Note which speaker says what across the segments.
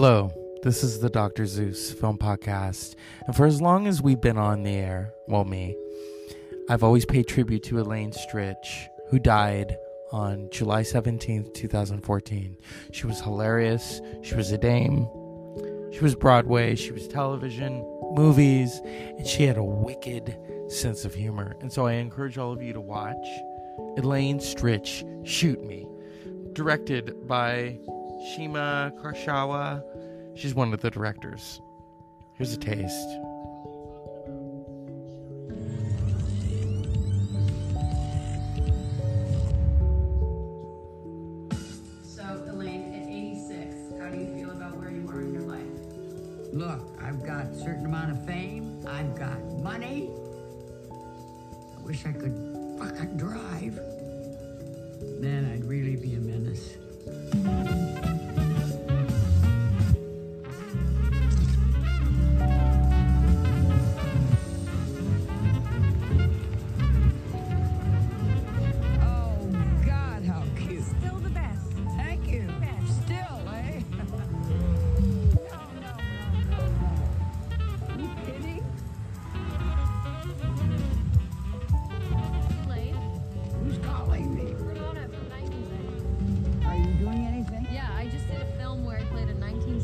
Speaker 1: Hello, this is the Dr. Zeus film podcast. And for as long as we've been on the air, well, me, I've always paid tribute to Elaine Stritch, who died on July 17th, 2014. She was hilarious. She was a dame. She was Broadway. She was television, movies, and she had a wicked sense of humor. And so I encourage all of you to watch Elaine Stritch Shoot Me, directed by Chiemi Karasawa. She's one of the directors. Here's a taste.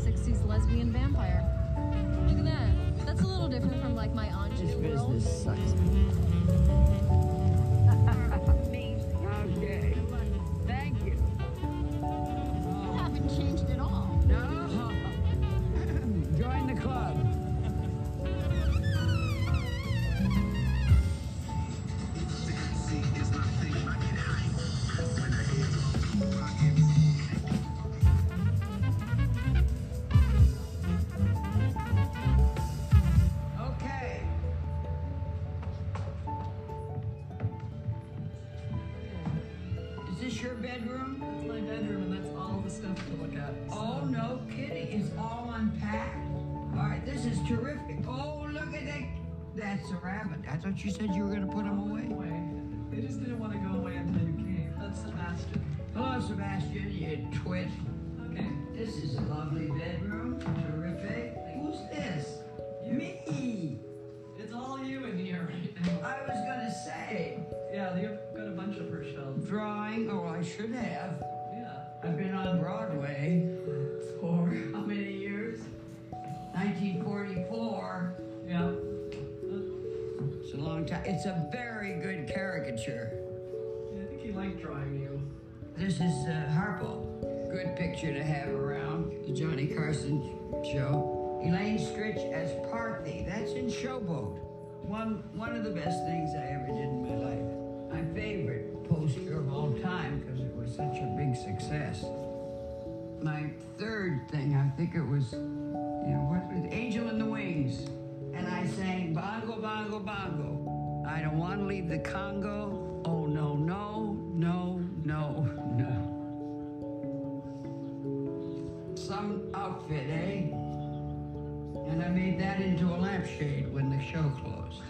Speaker 2: 1960s lesbian vampire. Look at that. That's a little different from like my
Speaker 3: This
Speaker 2: ingenue world.
Speaker 3: business sucks.
Speaker 4: That's
Speaker 3: a rabbit. I thought you said you were going to put him away.
Speaker 4: Away. They just didn't want to go away until you came. That's Sebastian.
Speaker 3: Hello, Sebastian, you twit.
Speaker 4: Okay.
Speaker 3: This is a lovely bedroom. Terrific. Who's this? Me.
Speaker 4: It's all you in here right now.
Speaker 3: I was going to say,
Speaker 4: Yeah, you've got a bunch of her shelves.
Speaker 3: drawing. Oh, I should have.
Speaker 4: Yeah.
Speaker 3: I've been on Broadway for how many years? 1944.
Speaker 4: Yeah.
Speaker 3: It's a long time. It's a very good caricature.
Speaker 4: Yeah, I think he liked drawing you.
Speaker 3: This is uh, Harpo. Good picture to have around the Johnny Carson show. Elaine Stritch as Parthy. That's in Showboat. One one of the best things I ever did in my life. My favorite poster of all time because it was such a big success. My third thing, I think it was, you know, what was Angel in the Wings. And I sang Bongo, Bongo, Bongo. To leave the Congo. Oh, no, no, no, no, no. Some outfit, eh? And I made that into a lampshade when the show closed.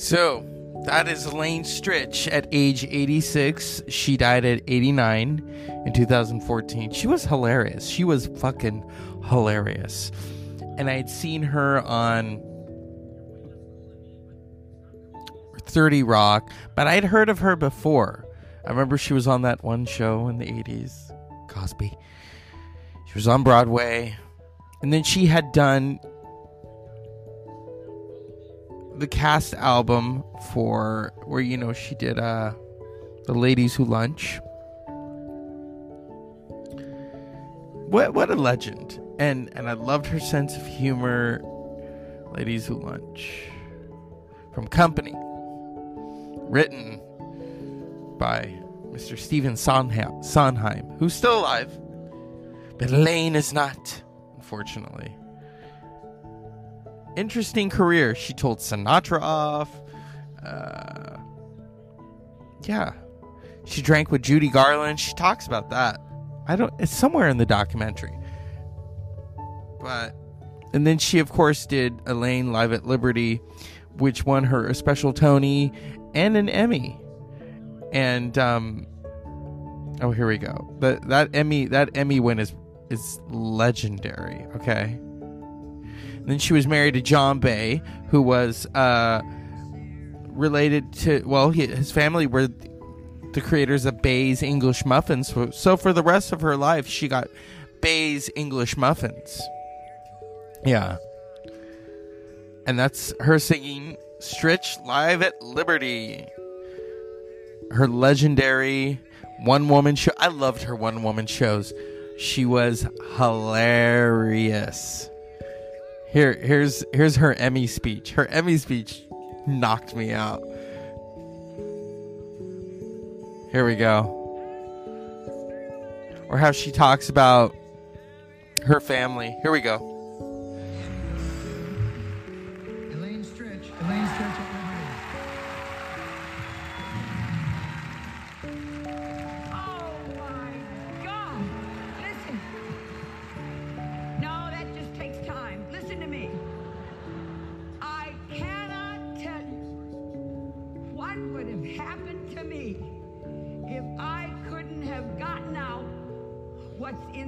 Speaker 1: So, that is Elaine Stritch at age 86. She died at 89 in 2014. She was hilarious. She was fucking hilarious. And I had seen her on 30 Rock, but I'd heard of her before. I remember she was on that one show in the 80s, Cosby. She was on Broadway. And then she had done the cast album for where you know she did uh the ladies who lunch what what a legend and and i loved her sense of humor ladies who lunch from company written by mr stephen sondheim, sondheim who's still alive but Lane is not unfortunately interesting career. She told Sinatra off. Uh, yeah, she drank with Judy Garland. She talks about that. I don't. It's somewhere in the documentary. But and then she, of course, did Elaine Live at Liberty, which won her a special Tony and an Emmy. And um, Oh, here we go. That that Emmy that Emmy win is is legendary. Okay. And then she was married to John Bay, who was uh, related to well, he, his family were the creators of Bay's English muffins. So- for the rest of her life, she got Bay's English muffins. Yeah. And that's her singing Stritch live at Liberty. Her legendary one woman show. I loved her one woman shows. She was hilarious. Here here's here's her Emmy speech. Her Emmy speech knocked me out. Here we go. Or how she talks about her family. Here we go.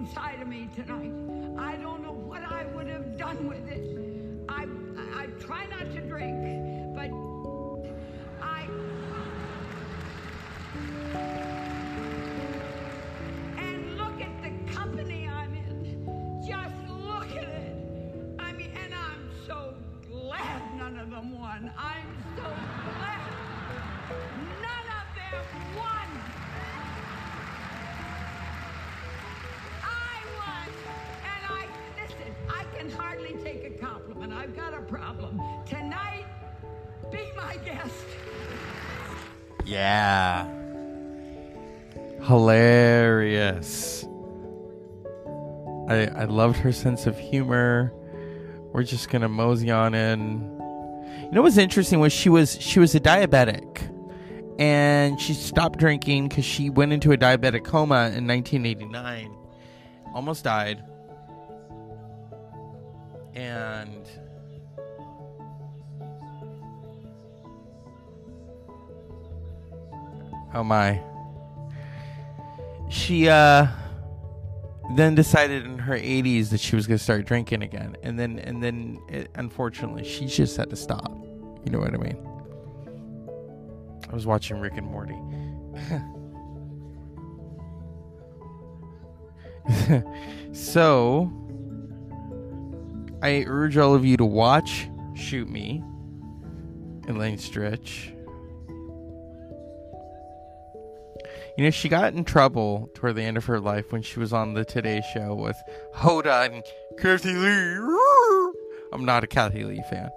Speaker 3: Inside of me tonight. I've got a problem. Tonight, be my guest.
Speaker 1: Yeah. Hilarious. I I loved her sense of humor. We're just gonna mosey on in. You know what's interesting was she was she was a diabetic, and she stopped drinking because she went into a diabetic coma in 1989, almost died, and Oh my. She uh then decided in her 80s that she was going to start drinking again. And then and then it, unfortunately she just had to stop. You know what I mean? I was watching Rick and Morty. so I urge all of you to watch Shoot Me, Elaine Stritch. You know, she got in trouble toward the end of her life when she was on the Today Show with Hoda and Kathie Lee. I'm not a Kathie Lee fan.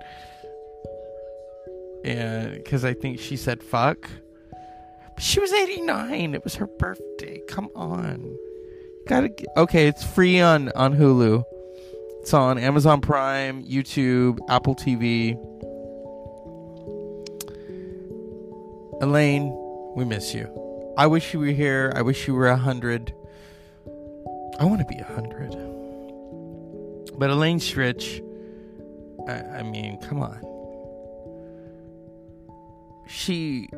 Speaker 1: And because I think she said fuck. But she was 89. It was her birthday. Come on. Gotta get, okay, it's free on, on Hulu. It's on Amazon Prime, YouTube, Apple TV. Elaine, we miss you. I wish you were here. I wish you were a hundred. I want to be a hundred. But Elaine Stritch, I, I mean, come on. She,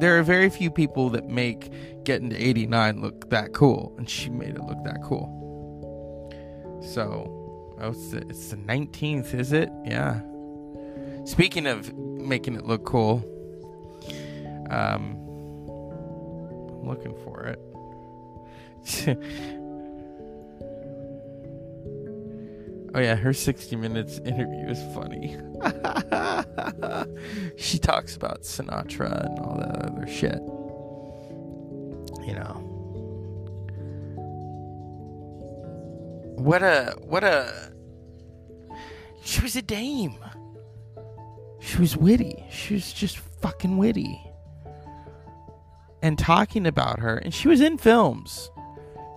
Speaker 1: there are very few people that make getting to 89 look that cool, and she made it look that cool. So, oh, it's the, it's the 19th, is it? Yeah. Speaking of making it look cool, um, I'm looking for it. oh yeah, her 60 minutes interview is funny. she talks about Sinatra and all that other shit. You know. What a what a She was a dame. She was witty. She was just fucking witty and talking about her. And she was in films.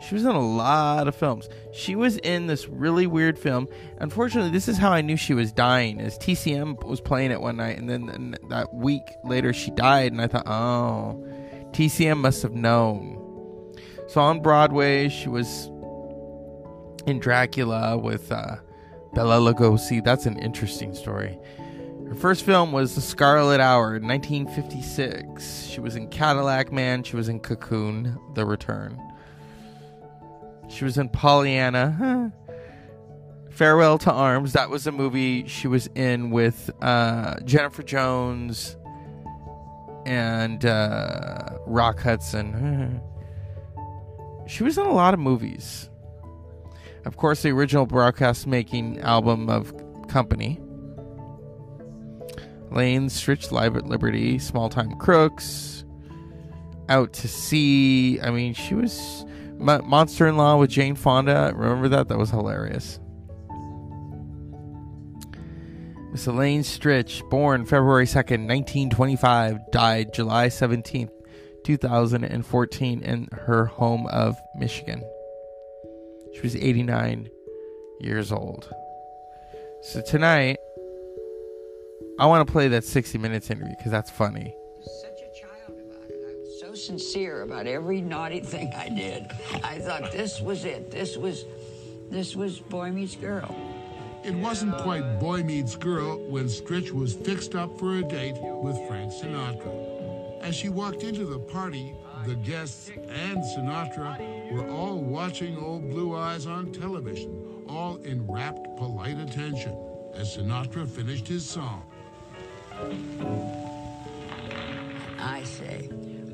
Speaker 1: She was in a lot of films. She was in this really weird film. Unfortunately, this is how I knew she was dying. Is TCM was playing it one night, and then and that week later she died, and I thought, oh, TCM must have known. So on Broadway, she was in Dracula with uh, Bela Lugosi. That's an interesting story. Her first film was The Scarlet Hour in 1956. She was in Cadillac Man. She was in Cocoon, The Return. She was in Pollyanna. Farewell to Arms. That was a movie she was in with uh, Jennifer Jones and uh, Rock Hudson. she was in a lot of movies. Of course, the original broadcast making album of Company. Lane, Stritch Live at Liberty, Small Time Crooks, Out to Sea. I mean, she was Monster in Law with Jane Fonda. Remember that? That was hilarious. Miss Elaine Stritch, born February 2nd, 1925, died July 17th, 2014, in her home of Michigan. She was 89 years old. So tonight, I want to play that 60 Minutes interview because that's funny.
Speaker 3: Such a child about it. I was so sincere about every naughty thing I did. I thought this was it. This was, this was Boy Meets Girl.
Speaker 5: It wasn't quite Boy Meets Girl when Stritch was fixed up for a date with Frank Sinatra. As she walked into the party, the guests and Sinatra were all watching old Blue Eyes on television, all in rapt, polite attention as Sinatra finished his song.
Speaker 3: I say,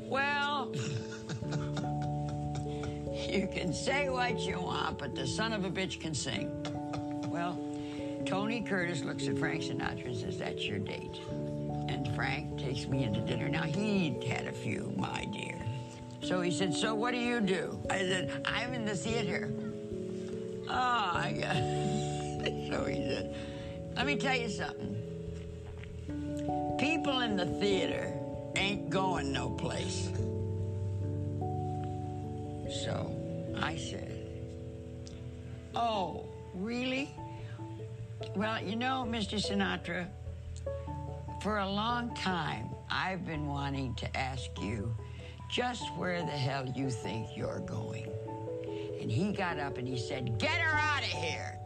Speaker 3: well, you can say what you want, but the son of a bitch can sing. Well, Tony Curtis looks at Frank Sinatra and says, That's your date. And Frank takes me into dinner. Now, he'd had a few, my dear. So he said, So what do you do? I said, I'm in the theater. Oh, I got. so he said, Let me tell you something. People in the theater ain't going no place. So I said, Oh, really? Well, you know, Mr. Sinatra, for a long time, I've been wanting to ask you just where the hell you think you're going. And he got up and he said, Get her out of here.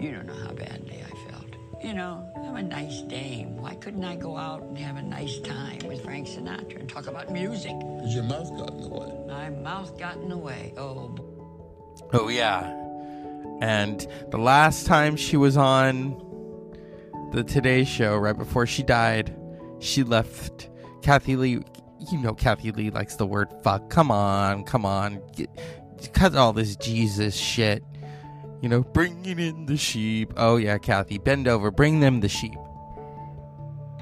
Speaker 3: You don't know how badly I felt. You know, I'm a nice dame. Why couldn't I go out and have a nice time with Frank Sinatra and talk about music?
Speaker 5: Has your mouth got in the way?
Speaker 3: My mouth got in the way. Oh,
Speaker 1: Oh, yeah. And the last time she was on the Today Show, right before she died, she left Kathie Lee. You know, Kathie Lee likes the word fuck. Come on, come on. Get, cut all this Jesus shit. You know, bringing in the sheep. Oh, yeah, Kathie, bend over, bring them the sheep.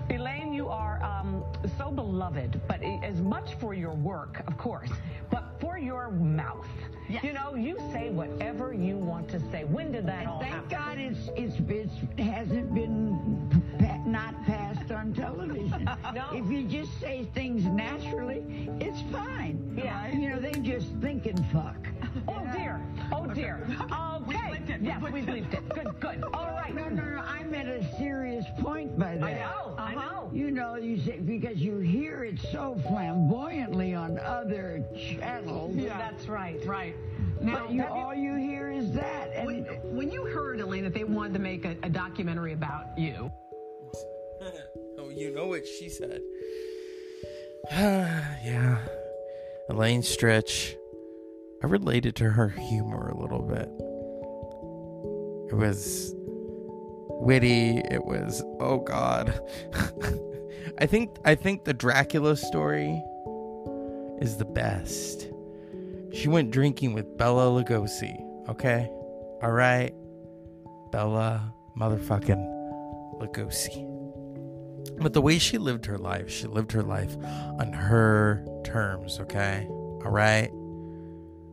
Speaker 6: Elaine, you are um, so beloved, but as much for your work, of course, but for your mouth.
Speaker 3: Yes.
Speaker 6: You know, you say whatever you want to say. When did that all
Speaker 3: Thank
Speaker 6: happen?
Speaker 3: God it's, it's, it's, hasn't been pa- not passed on television.
Speaker 6: No.
Speaker 3: If you just say things naturally, But you, all you hear is that. And
Speaker 4: when, when you heard, Elaine, that they wanted to make a, a documentary about you,
Speaker 1: oh, you know what she said. yeah. Elaine Stritch. I related to her humor a little bit. It was witty. It was oh god. I think I think the Dracula story is the best. She went drinking with Bela Lugosi, okay? All right. Bela motherfucking Lugosi. But the way she lived her life, she lived her life on her terms, okay? All right?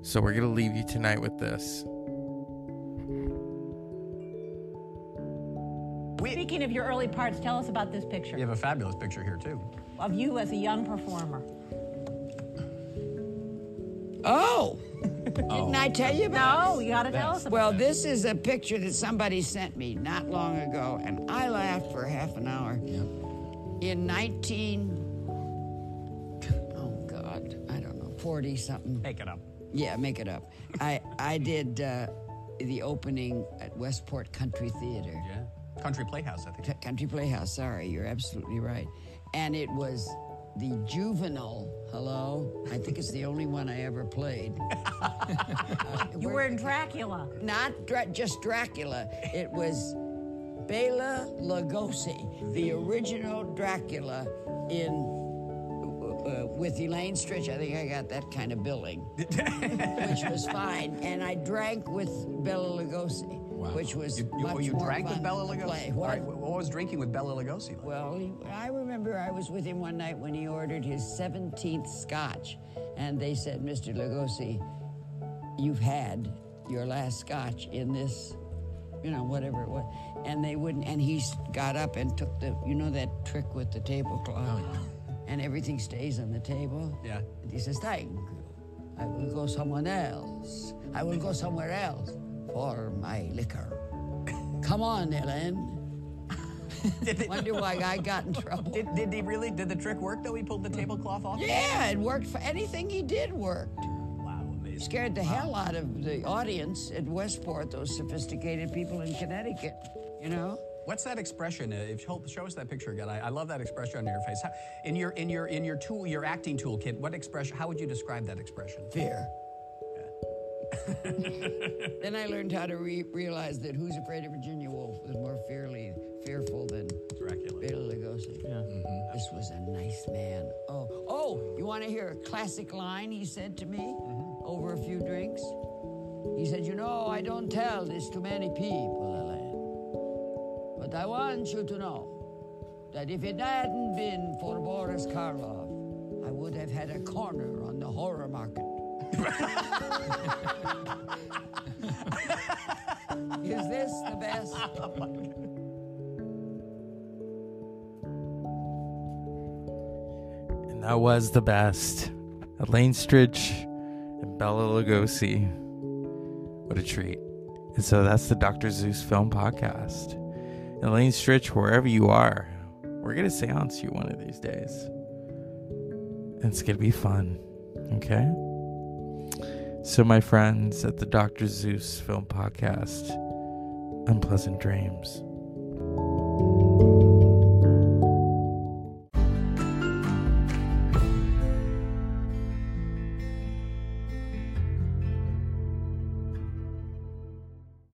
Speaker 1: So we're going to leave you tonight with this.
Speaker 7: Speaking of your early parts, tell us about this picture
Speaker 8: You have a fabulous picture here, too.
Speaker 7: of you as a young performer.
Speaker 3: Oh. Didn't I tell you about
Speaker 7: No, you got to tell us about
Speaker 3: Well, this is a picture that somebody sent me not long ago, and I laughed for half an hour. In 19, oh God, I don't know, 40 something.
Speaker 8: Make it up.
Speaker 3: Yeah, make it up. I I did uh, the opening at Westport Country Theater.
Speaker 8: Yeah. Country Playhouse, I think.
Speaker 3: T- Country Playhouse. Sorry, you're absolutely right. And it was the juvenile. Hello, I think it's the only one I ever played. Uh,
Speaker 7: You were in Dracula.
Speaker 3: not Dra- just Dracula. It was Bela Lugosi, the original Dracula in uh, with Elaine Stritch. I think I got that kind of billing, which was fine. And I drank with Bela Lugosi, which was
Speaker 8: You, you, oh,
Speaker 3: much
Speaker 8: oh, you
Speaker 3: more
Speaker 8: drank
Speaker 3: fun
Speaker 8: with
Speaker 3: Bela
Speaker 8: Lugosi?
Speaker 3: play. What?
Speaker 8: right, what was drinking with Bela Lugosi like?
Speaker 3: Well, he, I remember I was with him one night when he ordered his 17th scotch. And they said, Mr. Lugosi, you've had your last scotch in this, you know, whatever it was. And they wouldn't, and he got up and took the, you know, that trick with the tablecloth. Oh, and everything stays on the table.
Speaker 8: Yeah.
Speaker 3: And he says, thank you. I will go somewhere else. I will go somewhere else for my liquor. Come on, Ellen. Wonder why I got in trouble.
Speaker 8: Did, did he really? Did the trick work though? He pulled the tablecloth off?
Speaker 3: Yeah, it worked for anything he did worked.
Speaker 8: Wow, amazing.
Speaker 3: Scared the hell out of the audience at Westport, those sophisticated people in Connecticut, you know?
Speaker 8: What's that expression? Uh, if show, show us that picture again. I, I love that expression on your face. How, in your in your in your tool, your acting toolkit, what expression? How would you describe that expression?
Speaker 3: Fear. Then I learned how to re- realize that Who's Afraid of Virginia Woolf was more fearly, fearful than
Speaker 8: Dracula.
Speaker 3: Bela Lugosi. Yeah. Mm-hmm. This was a nice man. Oh, oh! You want to hear a classic line he said to me mm-hmm. over a few drinks? He said, "You know, I don't tell this to many people, Elaine, but I want you to know that if it hadn't been for Boris Karloff, I would have had a corner on the horror market." Is this the best?
Speaker 1: Oh, and that was the best. Elaine Stritch and Bela Lugosi. What a treat. And so that's the Dr. Zeus Film Podcast. Elaine Stritch, wherever you are, we're going to seance you one of these days. And it's going to be fun. Okay? So, my friends at the Dr. Zeus Film Podcast, unpleasant dreams.